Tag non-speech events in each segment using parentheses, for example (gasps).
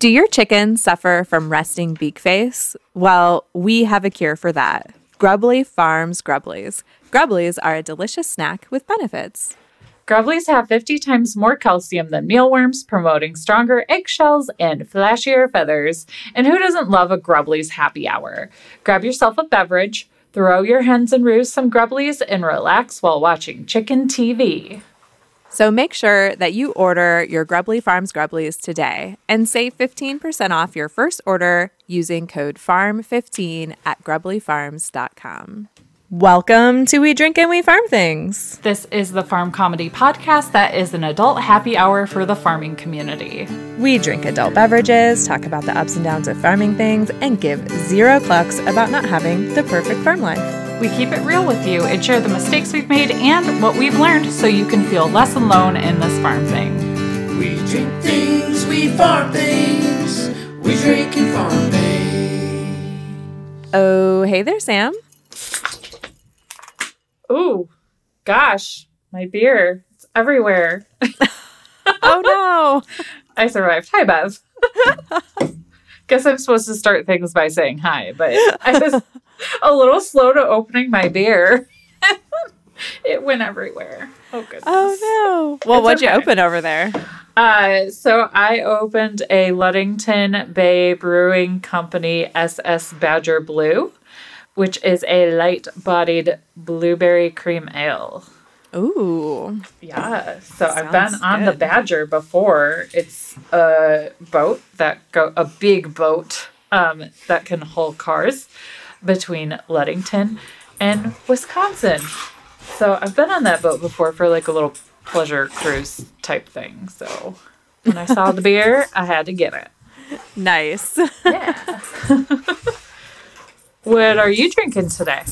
Do your chickens suffer from resting beak face? Well, we have a cure for that. Grubbly Farms Grubblies. Grubblies are a delicious snack with benefits. Grubblies have 50 times more calcium than mealworms, promoting stronger eggshells and flashier feathers. And who doesn't love a Grubblies happy hour? Grab yourself a beverage, throw your hens and roost some Grubblies, and relax while watching chicken TV. So make sure that you order your Grubbly Farms Grubblies today and save 15% off your first order using code FARM15 at grubblyfarms.com. Welcome to We Drink and We Farm Things. This is the Farm Comedy Podcast that is an adult happy hour for the farming community. We drink adult beverages, talk about the ups and downs of farming things, and give zero clucks about not having the perfect farm life. We keep it real with you and share the mistakes we've made and what we've learned so you can feel less alone in this farm thing. We drink things, we farm things, we drink and farm things. Oh, hey there, Sam. Ooh, gosh, my beer. It's everywhere. (laughs) Oh no. (laughs) I survived. Hi, Bev. (laughs) Guess I'm supposed to start things by saying hi, but I was (laughs) a little slow to opening my beer. (laughs) it went everywhere. Oh, goodness. Oh no. Well, It's what'd you open over there? Uh, so I opened a Ludington Bay Brewing Company SS Badger Blue, which is a light bodied blueberry cream ale. Ooh. Yeah, so I've been on the. Badger before. It's a boat that go a big boat um, that can haul cars between Ludington and Wisconsin. So I've been on that boat before for like a little pleasure cruise type thing. So when I saw the beer, (laughs) I had to get it. Nice. Yeah. (laughs) what are you drinking today?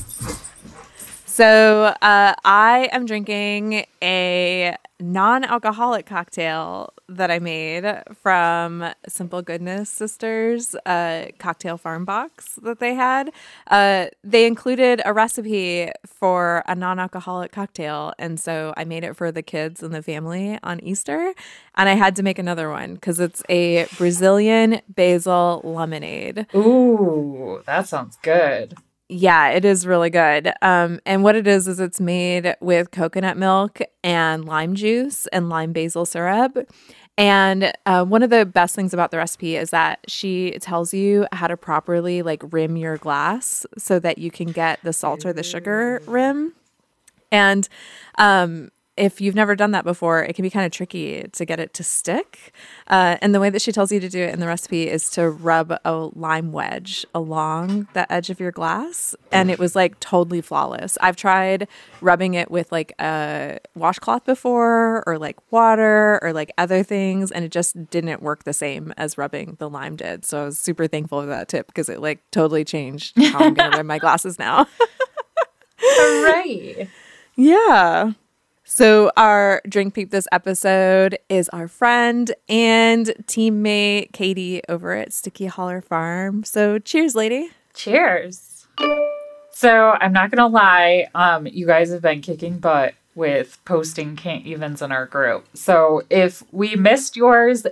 So uh, I am drinking a non-alcoholic cocktail that I made from Simple Goodness Sisters uh, cocktail farm box that they had. Uh, they included a recipe for a non-alcoholic cocktail, and so I made it for the kids and the family on Easter. And I had to make another one because it's a Brazilian basil lemonade. Ooh, that sounds good. Yeah, it is really good. Um, and what it is is it's made with coconut milk and lime juice and lime basil syrup. And uh, one of the best things about the recipe is that she tells you how to properly like rim your glass so that you can get the salt or the sugar rim. And um, if you've never done that before, it can be kind of tricky to get it to stick. Uh, and the way that she tells you to do it in the recipe is to rub a lime wedge along the edge of your glass. And it was like totally flawless. I've tried rubbing it with like a washcloth before or like water or like other things. And it just didn't work the same as rubbing the lime did. So I was super thankful for that tip because it like totally changed how I'm going to rub my glasses now. (laughs) Hooray! Yeah. So, our drink peep this episode is our friend and teammate Katie over at Sticky Holler Farm. So, cheers, lady. Cheers. So I'm not gonna lie, um, you guys have been kicking butt with posting can't evens in our group. So if we missed yours,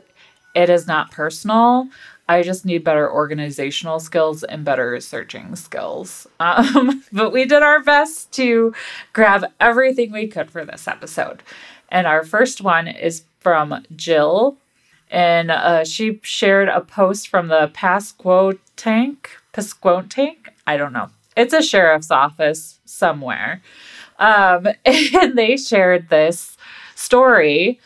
it is not personal. I just need better organizational skills and better searching skills. Um, (laughs) but we did our best to grab everything we could for this episode. And our first one is from Jill and uh, she shared a post from the Pasquo tank. Pasquotank? I don't know. It's a sheriff's office somewhere. Um, (laughs) and they shared this story,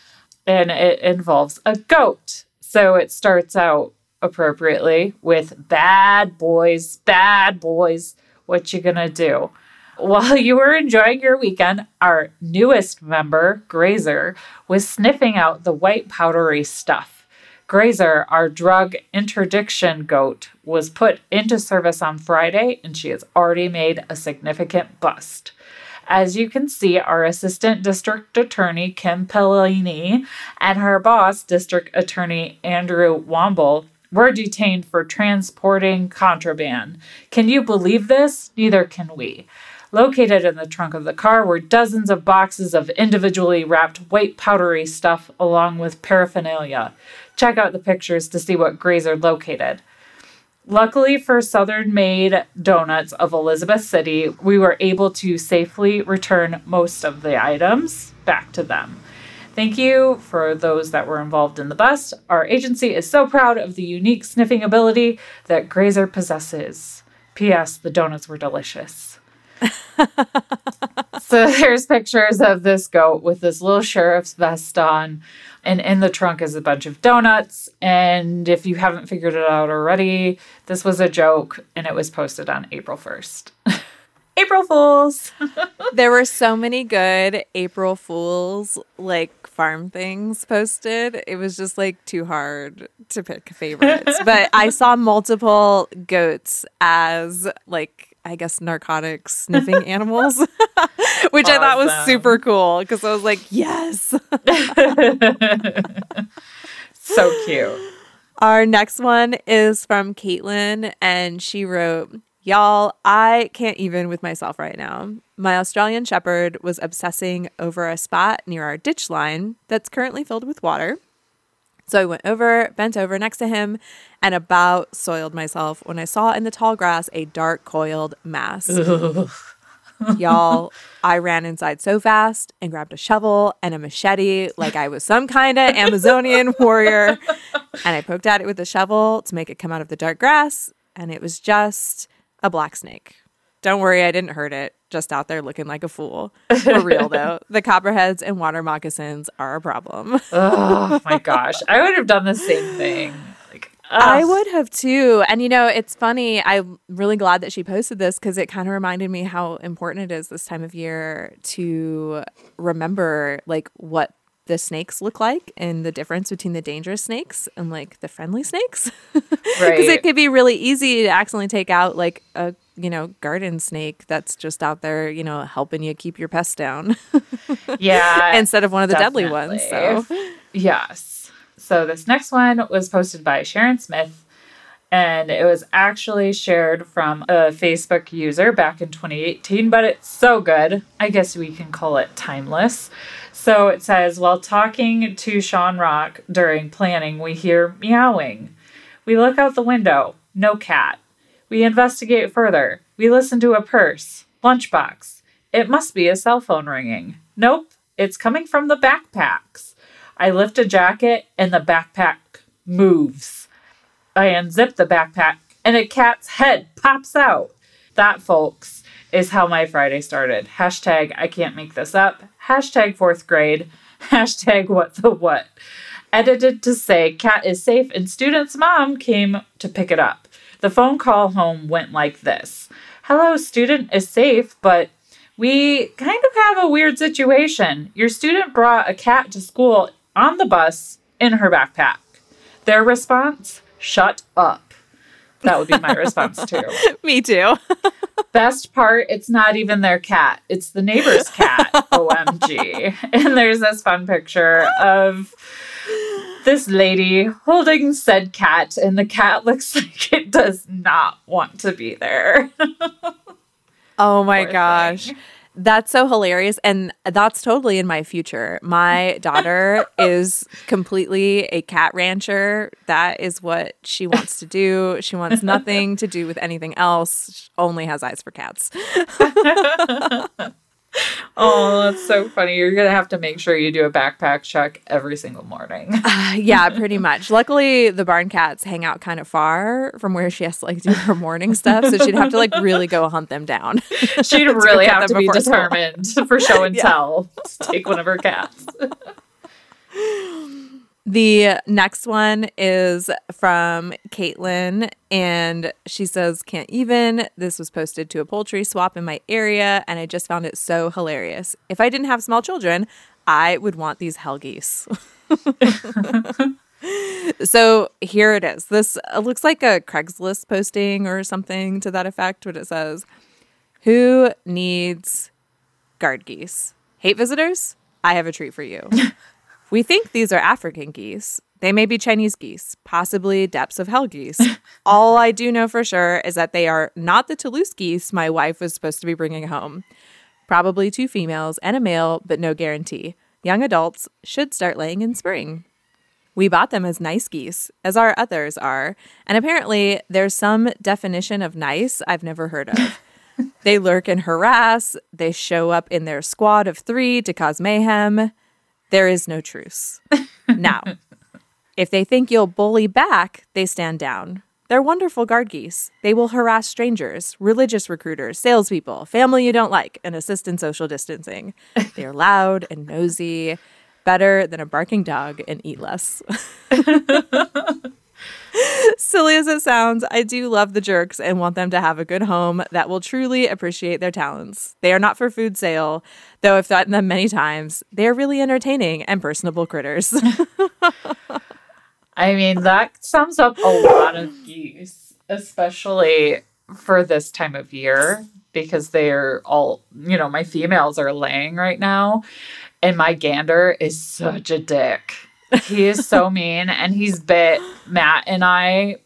and it involves a goat. So it starts out appropriately with bad boys, bad boys. What you gonna do? While you were enjoying your weekend, our newest member, Grazer, was sniffing out the white powdery stuff. Grazer, our drug interdiction goat, was put into service on Friday and she has already made a significant bust. As you can see, our assistant district attorney, Kim Pellini, and her boss, district attorney Andrew Womble, were detained for transporting contraband. Can you believe this? Neither can we. Located in the trunk of the car were dozens of boxes of individually wrapped white powdery stuff along with paraphernalia. Check out the pictures to see what Grazer located. Luckily for Southern Made Donuts of Elizabeth City, we were able to safely return most of the items back to them. Thank you for those that were involved in the bust. Our agency is so proud of the unique sniffing ability that Grazer possesses. P.S. The donuts were delicious. (laughs) so there's pictures of this goat with this little sheriff's vest on, and in the trunk is a bunch of donuts. And if you haven't figured it out already, this was a joke, and it was posted on April 1st. (laughs) April Fools. (laughs) there were so many good April Fools like farm things posted. It was just like too hard to pick favorites. (laughs) but I saw multiple goats as like I guess narcotics sniffing (laughs) animals, which awesome. I thought was super cool because I was like, yes. so cute. Our next one is from Caitlin, and she wrote, Y'all, I can't even with myself right now. My Australian Shepherd was obsessing over a spot near our ditch line that's currently filled with water. So I went over, bent over next to him, and about soiled myself when I saw in the tall grass a dark coiled mass. Y'all, (laughs) I ran inside so fast and grabbed a shovel and a machete like I was some kind of Amazonian (laughs) warrior. And I poked at it with the shovel to make it come out of the dark grass. And it was just a black snake. Don't worry, I didn't hurt it. Just out there looking like a fool. For real (laughs) though, the copperheads and water moccasins are a problem. oh my (laughs) gosh, I would have done the same thing. Like ugh. I would have too. And you know, it's funny. I'm really glad that she posted this because it kind of reminded me how important it is this time of year to remember like what the snakes look like and the difference between the dangerous snakes and like the friendly snakes. (laughs) Because right. it could be really easy to accidentally take out like a you know garden snake that's just out there you know helping you keep your pests down. (laughs) yeah, instead of one of the definitely. deadly ones. So yes. So this next one was posted by Sharon Smith. And it was actually shared from a Facebook user back in 2018, but it's so good. I guess we can call it timeless. So it says, while talking to Sean Rock during planning, we hear meowing. We look out the window. No cat. We investigate further. We listen to a purse. Lunchbox. It must be a cell phone ringing. Nope, it's coming from the backpacks. I lift a jacket and the backpack moves. I unzip the backpack and a cat's head pops out. That, folks, is how my Friday started. Hashtag I can't make this up. Hashtag fourth grade. (laughs) Hashtag what the what. Edited to say cat is safe and student's mom came to pick it up. The phone call home went like this Hello, student is safe, but we kind of have a weird situation. Your student brought a cat to school on the bus in her backpack. Their response shut up. That would be my response too. (laughs) Me too. (laughs) Best part, it's not even their cat. It's the neighbor's cat. (laughs) OMG. And there's this fun picture of this lady holding said cat, and the cat looks like it does not want to be there. oh my Poor gosh. Thing. That's so hilarious. And that's totally in my future. My (laughs) daughter is completely a cat rancher. That is what she wants to do. She wants nothing to do with anything else, she only has eyes for cats. (laughs) (laughs) oh, that's so funny. You're going to have to make sure you do a backpack check every single morning. uh, (laughs) yeah, pretty much. Luckily, the barn cats hang out kind of far from where she has to like do her morning stuff. So she'd have to like really go hunt them down. (laughs) she'd (laughs) really have to be determined for show and yeah. tell to take one of her cats. The next one is from Caitlin, and she says, Can't even. This was posted to a poultry swap in my area, and I just found it so hilarious. If I didn't have small children, I would want these hell geese. (laughs) so here it is. This uh, looks like a Craigslist posting or something to that effect, what it says Who needs guard geese? Hate visitors? I have a treat for you. (laughs) We think these are African geese, They may be Chinese geese, possibly depths of hell geese. (laughs) All I do know for sure is that they are not the Toulouse geese my wife was supposed to be bringing home. Probably two females and a male, but no guarantee. Young adults should start laying in spring. We bought them as nice geese, as our others are, and apparently there's some definition of nice I've never heard of. (laughs) they lurk and harass, they show up in their squad of three to cause mayhem. There is no truce. Now, if they think you'll bully back, they stand down. They're wonderful guard geese. They will harass strangers, religious recruiters, salespeople, family you don't like, and assist in social distancing. They are loud and nosy, better than a barking dog, and eat less. (laughs) Silly as it sounds, I do love the jerks and want them to have a good home that will truly appreciate their talents. They are not for food sale, though I've threatened them many times. They are really entertaining and personable critters. (laughs) I mean, that sums up a lot of geese, especially for this time of year, because they're all, you know, my females are laying right now, and my gander is such a dick. He is so (laughs) mean, and he's bit Matt and I,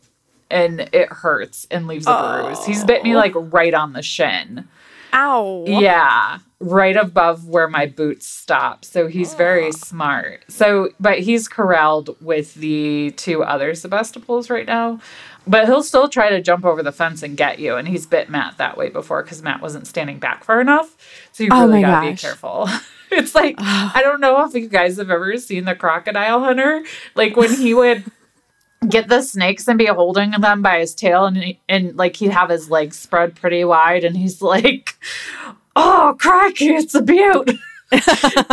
and it hurts and leaves a bruise. He's bit me like right on the shin. Ow. Yeah, right above where my boots stop. So he's very smart. So, but he's corralled with the two other Sebastopol's right now. But he'll still try to jump over the fence and get you. And he's bit Matt that way before because Matt wasn't standing back far enough. So you Oh really my gotta be careful. (laughs) (laughs) it's like, (sighs) I don't know if you guys have ever seen the crocodile hunter. Like when he would (laughs) get the snakes and be holding them by his tail and he- and like he'd have his legs spread pretty wide and he's like oh crikey it's a beaut (laughs)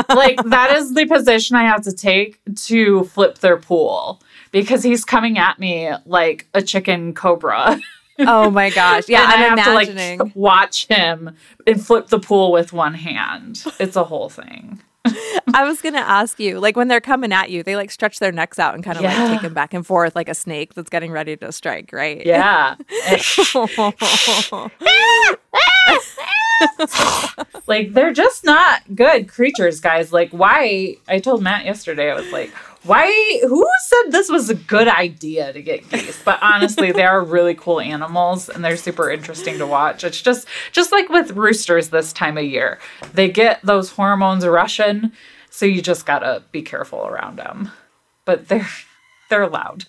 like that is the position i have to take to flip their pool because he's coming at me like a chicken cobra Oh my gosh. Yeah, (laughs) and I'm I have imagining. to like watch him and flip the pool with one hand it's a whole thing (laughs) I was gonna ask you, like when they're coming at you, they like stretch their necks out and kind of Yeah. like take them back and forth like a snake that's getting ready to strike, right? yeah like they're just not good creatures guys (laughs) like why i told matt yesterday i was like why who said this was a good idea to get geese? But honestly they are really cool animals and they're super interesting to watch. It's just just like with roosters this time of year. They get those hormones rushing so you just gotta be careful around them but they're they're loud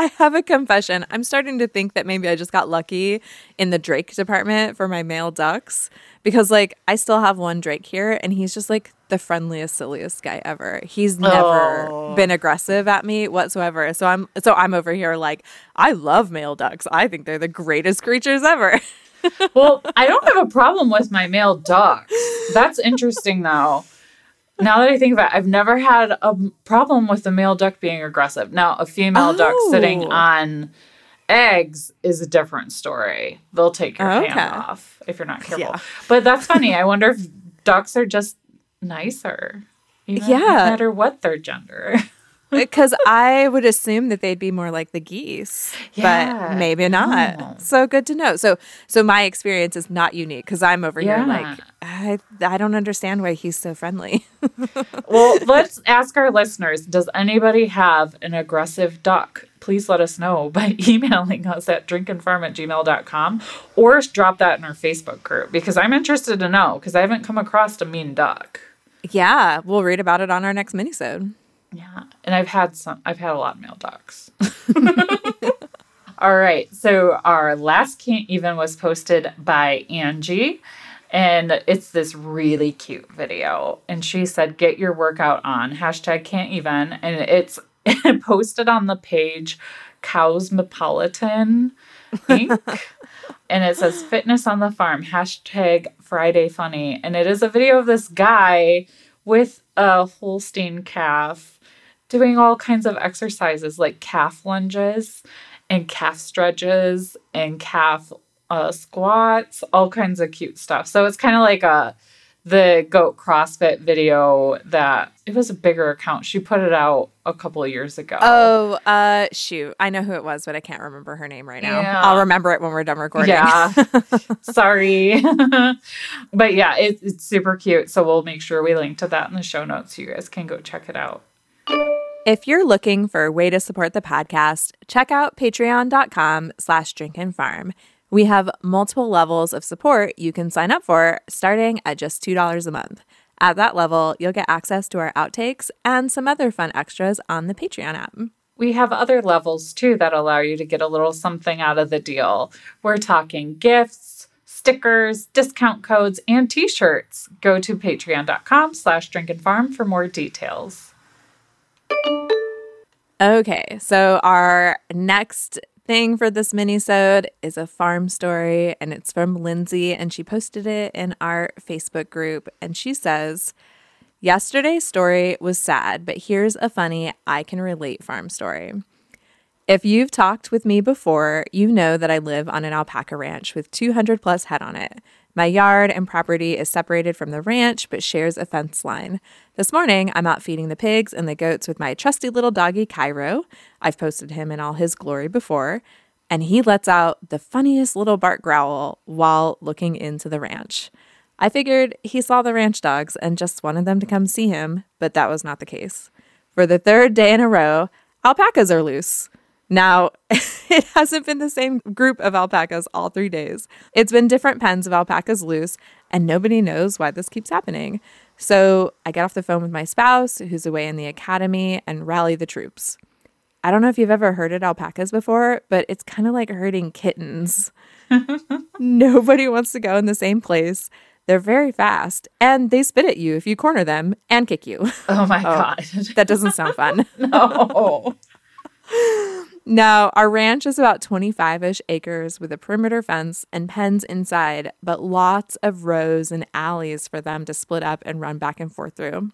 I have a confession. I'm starting to think that maybe I just got lucky in the Drake department for my male ducks because like I still have one Drake here and he's just like the friendliest silliest guy ever. He's never Oh. been aggressive at me whatsoever. So I'm so I'm over here like I love male ducks. I think they're the greatest creatures ever. (laughs) Well, I don't have a problem with my male ducks. That's interesting, though. Now that I think about it, I've never had a problem with a male duck being aggressive. Now, a female duck sitting Oh. on eggs is a different story. They'll take your Okay. hand off if you're not careful. Yeah. But that's funny. I wonder if ducks are just nicer. Even Yeah. No matter what their gender. (laughs) Uh, because I would assume that they'd be more like the geese, Yeah. but maybe not. No. So good to know. So, so my experience is not unique because I'm over here like I, I don't understand why he's so friendly. (laughs) Well, let's ask our listeners Does anybody have an aggressive duck? Please let us know by (laughs) emailing us at drinkandfarm at gmail.com or drop that in our Facebook group because I'm interested to know because I haven't come across a mean duck. yeah, we'll read about it on our next minisode. Yeah. And I've had some, I've had a lot of male ducks. (laughs) All right. So our last can't even was posted by Angie. And it's this really cute video. And she said, get your workout on. Hashtag can't even. And it's (laughs) posted on the page Cosmopolitan Inc. (laughs) and it says fitness on the farm. Hashtag Friday funny. And it is a video of this guy with a Holstein calf doing all kinds of exercises like calf lunges and calf stretches and calf uh, squats, all kinds of cute stuff. So it's kind of like a the goat CrossFit video that it was a bigger account. She put it out a couple of years ago. Oh, uh, shoot. I know who it was, but I can't remember her name right now. Yeah. I'll remember it when we're done recording. Yeah. (laughs) Sorry. (laughs) but yeah, it, it's super cute. So we'll make sure we link to that in the show notes so you guys can go check it out. If you're looking for a way to support the podcast, check out patreon.com slash drinkandfarm. We have multiple levels of support you can sign up for starting at just $2 a month. At that level, you'll get access to our outtakes and some other fun extras on the Patreon app. We have other levels too that allow you to get a little something out of the deal. We're talking gifts, stickers, discount codes, and t-shirts. Go to patreon.com slash drinkandfarm for more details. Okay, so our next thing for this mini-sode is a farm story, and it's from Lindsay, and she posted it in our Facebook group, and she says, Yesterday's story was sad, but here's a funny I can relate farm story. If you've talked with me before, you know that I live on an alpaca ranch with 200 plus head on it. My yard and property is separated from the ranch but shares a fence line. This morning, I'm out feeding the pigs and the goats with my trusty little doggy Cairo. I've posted him in all his glory before, and he lets out the funniest little bark growl while looking into the ranch. I figured he saw the ranch dogs and just wanted them to come see him, but that was not the case. For the third day in a row, alpacas are loose. Now, (laughs) it hasn't been the same group of alpacas all three days. It's been different pens of alpacas loose, and nobody knows why this keeps happening. So I get off the phone with my spouse, who's away in the academy, and rally the troops. I don't know if you've ever herded alpacas before, but it's kind of like herding kittens. (laughs) Nobody wants to go in the same place. They're very fast and they spit at you if you corner them and kick you. Oh my (laughs) oh, God. That doesn't sound fun. no. Now, our ranch is about 25 ish acres with a perimeter fence and pens inside, but lots of rows and alleys for them to split up and run back and forth through.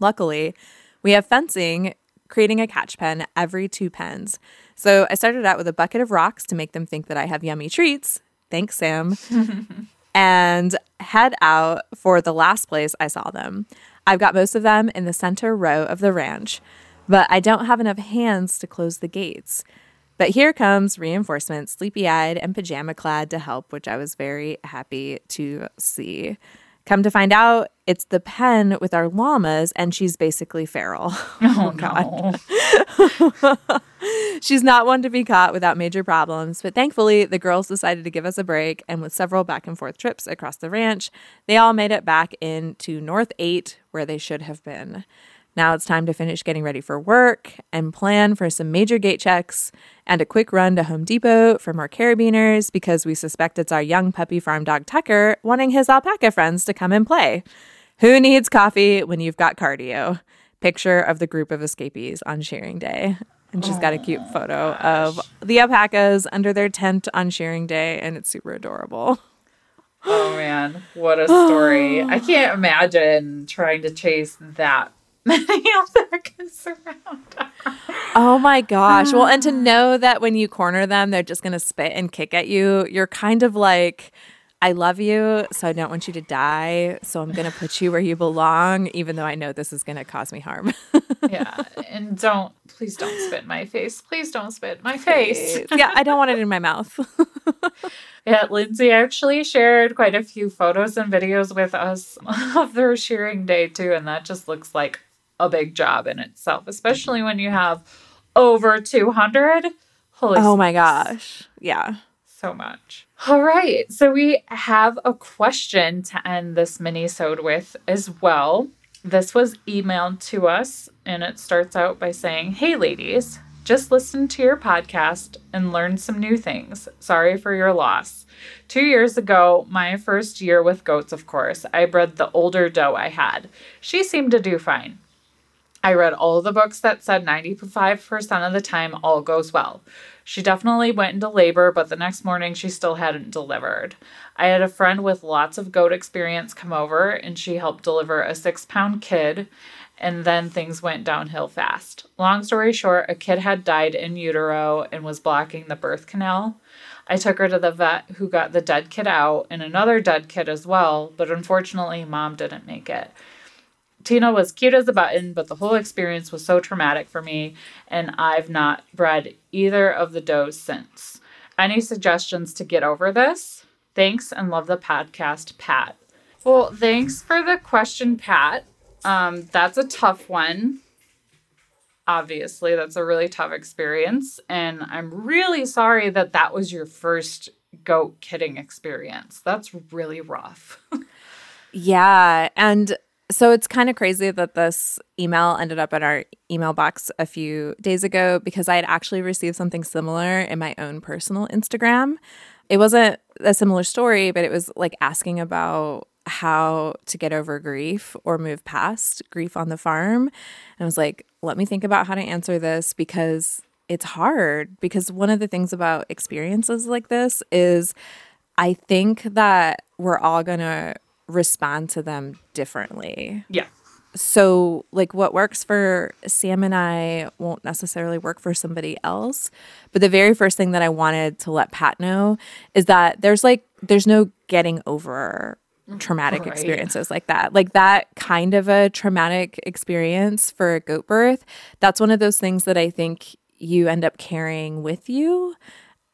Luckily, we have fencing creating a catch pen every two pens. So I started out with a bucket of rocks to make them think that I have yummy treats. Thanks, Sam. (laughs) and head out for the last place I saw them. I've got most of them in the center row of the ranch but I don't have enough hands to close the gates. But here comes reinforcement, sleepy eyed and pajama clad to help, which I was very happy to see. Come to find out, it's the pen with our llamas, and she's basically feral. (laughs) Oh, oh, God. (laughs) she's not one to be caught without major problems, but thankfully, the girls decided to give us a break, and with several back and forth trips across the ranch, they all made it back into North 8, where they should have been. Now it's time to finish getting ready for work and plan for some major gate checks and a quick run to Home Depot for more carabiners because we suspect it's our young puppy farm dog Tucker wanting his alpaca friends to come and play. Who needs coffee when you've got cardio? Picture of the group of escapees on shearing day. And she's got a cute oh photo of the alpacas under their tent on shearing day, and it's super adorable. Oh man, what a (gasps) story. I can't imagine trying to chase that many (laughs) alpacas around. Oh my gosh. Well, and to um. know that when you corner them, they're just going to spit and kick at you, you're kind of like, I love you, so I don't want you to die. So I'm going to put you where you belong, even though I know this is going to cause me harm. (laughs) yeah. And don't, please don't spit in my face. Please don't spit in my face. yeah. I don't want it in my mouth. (laughs) yeah. Lindsay actually shared quite a few photos and videos with us of their shearing day, too. And that just looks like a big job in itself, especially when you have over 200. Holy oh my gosh. Yeah. So much. All right. So we have a question to end this mini-sode with as well. This was emailed to us and it starts out by saying, Hey ladies, just listened to your podcast and learned some new things. Sorry for your loss. Two years ago, my first year with goats, of course, I bred the older doe I had. She seemed to do fine. I read all the books that said 95% of the time all goes well. She definitely went into labor, but the next morning she still hadn't delivered. I had a friend with lots of goat experience come over and she helped deliver a six pound kid, and then things went downhill fast. Long story short, a kid had died in utero and was blocking the birth canal. I took her to the vet who got the dead kid out and another dead kid as well, but unfortunately, mom didn't make it. Tina was cute as a button, but the whole experience was so traumatic for me, and I've not bred either of the does since. Any suggestions to get over this? Thanks and love the podcast, Pat. Well, thanks for the question, Pat. Um, that's a tough one. obviously that's a really tough experience and i'm really sorry that that was your first goat kidding experience that's really rough (laughs) Yeah. And so it's kind of crazy that this email ended up in our email box a few days ago because I had actually received something similar in my own personal Instagram. It wasn't a similar story, but it was like asking about how to get over grief or move past grief on the farm. And I was like, let me think about how to answer this because it's hard. Because one of the things about experiences like this is I think that we're all going to respond to them differently. yeah So, like, what works for Sam and I won't necessarily work for somebody else. But the very first thing that I wanted to let Pat know is that there's like, there's no getting over traumatic Right. experiences like that. Like, that kind of a traumatic experience for a goat birth, that's one of those things that I think you end up carrying with you.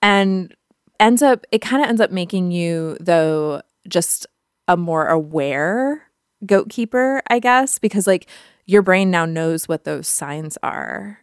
And ends up, it kind of ends up making you, though, just a more aware goat keeper, I guess, because like your brain now knows what those signs are.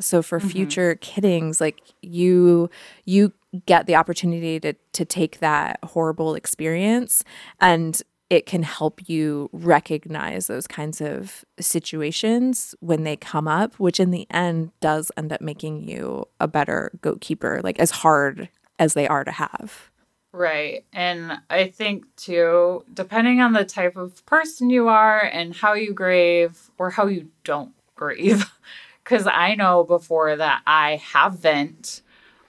So for mm-hmm. future kiddings, like you you get the opportunity to to take that horrible experience and it can help you recognize those kinds of situations when they come up, which in the end does end up making you a better goat keeper, like as hard as they are to have. Right. And I think too, depending on the type of person you are and how you grieve or how you don't grieve, (laughs) because I know before that I haven't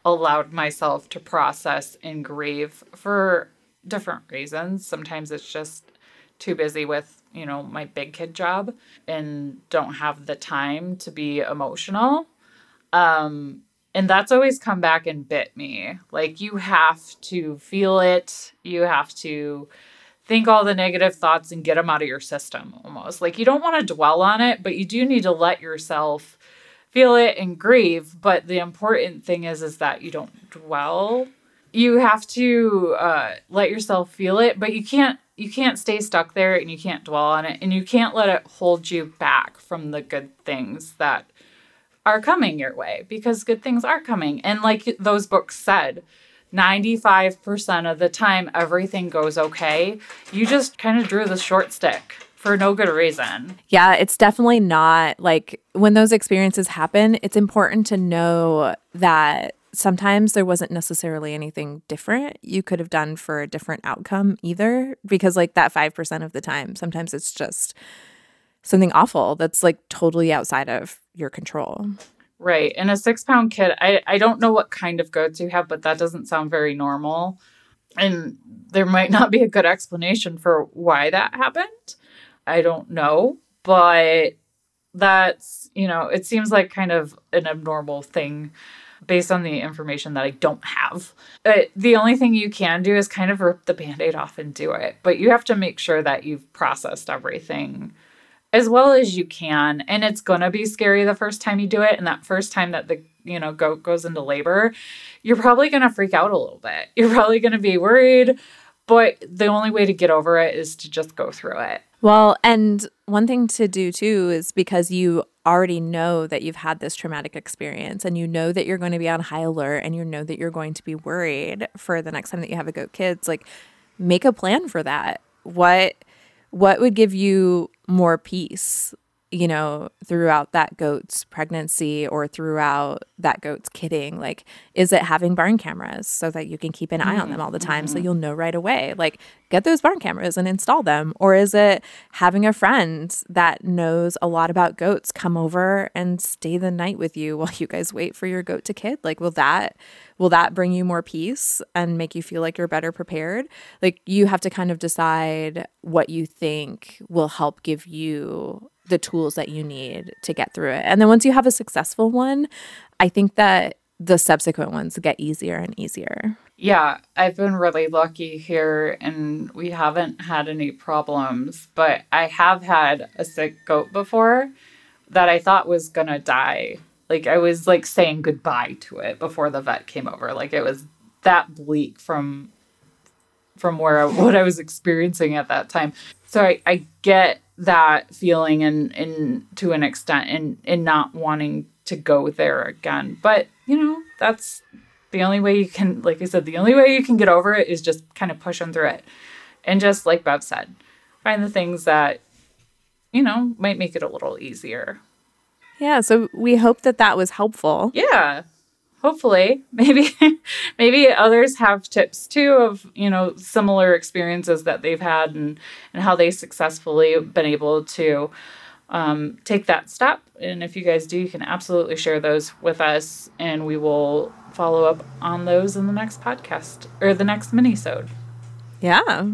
allowed myself to process and grieve for different reasons. Sometimes it's just too busy with, you know, my big kid job and don't have the time to be emotional. Um, and that's always come back and bit me. Like you have to feel it. You have to think all the negative thoughts and get them out of your system almost. Like you don't want to dwell on it, but you do need to let yourself feel it and grieve, but the important thing is is that you don't dwell. You have to uh, let yourself feel it, but you can't you can't stay stuck there and you can't dwell on it and you can't let it hold you back from the good things that are coming your way because good things are coming. And like those books said, 95% of the time everything goes okay. You just kind of drew the short stick for no good reason. Yeah, it's definitely not like when those experiences happen, it's important to know that sometimes there wasn't necessarily anything different you could have done for a different outcome either because like that 5% of the time sometimes it's just something awful that's like totally outside of your control. Right. And a six pound kid, I, I don't know what kind of goats you have, but that doesn't sound very normal. And there might not be a good explanation for why that happened. I don't know. But that's, you know, it seems like kind of an abnormal thing based on the information that I don't have. Uh, the only thing you can do is kind of rip the band aid off and do it. But you have to make sure that you've processed everything as well as you can and it's going to be scary the first time you do it and that first time that the you know goat goes into labor you're probably going to freak out a little bit (laughs) you're probably going to be worried but the only way to get over it is to just go through it Well, and one thing to do too is because you already know that you've had this traumatic experience and you know that you're going to be on high alert and you know that you're going to be worried for the next time that you have a goat kids, like make a plan for that. What what would give you more peace, you know, throughout that goat's pregnancy or throughout that goat's kidding? Like, is it having barn cameras so that you can keep an eye on them all the time so mm-hmm. you'll know right away? Like, get those barn cameras and install them. Or is it having a friend that knows a lot about goats come over and stay the night with you while you guys wait for your goat to kid? Like, will that will that bring you more peace and make you feel like you're better prepared? Like, you have to kind of decide what you think will help give you the tools that you need to get through it. And then once you have a successful one, I think that the subsequent ones get easier and easier. yeah i've been really lucky here and we haven't had any problems but i have had a sick goat before that i thought was gonna die like i was like saying goodbye to it before the vet came over like it was that bleak from from where I, (laughs) what i was experiencing at that time so I, I get that feeling and and to an extent and and not wanting to go there again. But you know, that's the only way you can like I said, the only way you can get over it is just kind of pushing through it. And just like Bev said, find the things that you know might make it a little easier. Yeah, so we hope that that was helpful. Yeah. Hopefully, (laughs) maybe maybe others have tips too of, you know, similar experiences that they've had and and how they successfully been able to um, take that step. And if you guys do, you can absolutely share those with us and we will follow up on those in the next podcast or the next mini-sode. Yeah.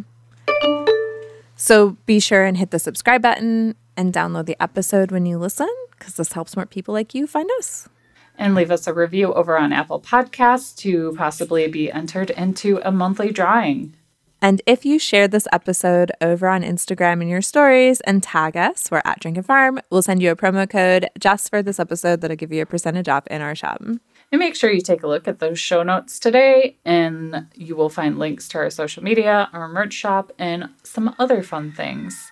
So be sure and hit the subscribe button and download the episode when you listen because this helps more people like you find us. And leave us a review over on Apple Podcasts to possibly be entered into a monthly drawing. And if you share this episode over on Instagram in your stories and tag us, we're at Drink and Farm, we'll send you a promo code just for this episode that'll give you a percentage off in our shop. And make sure you take a look at those show notes today, and you will find links to our social media, our merch shop, and some other fun things.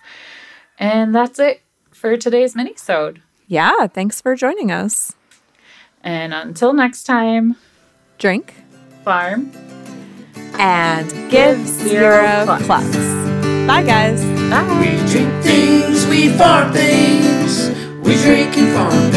And that's it for today's mini-sode. Yeah, thanks for joining us. And until next time, Drink farm. and give zero Zero plus. Bye, guys. Bye. We drink things, we farm things. We drink and farm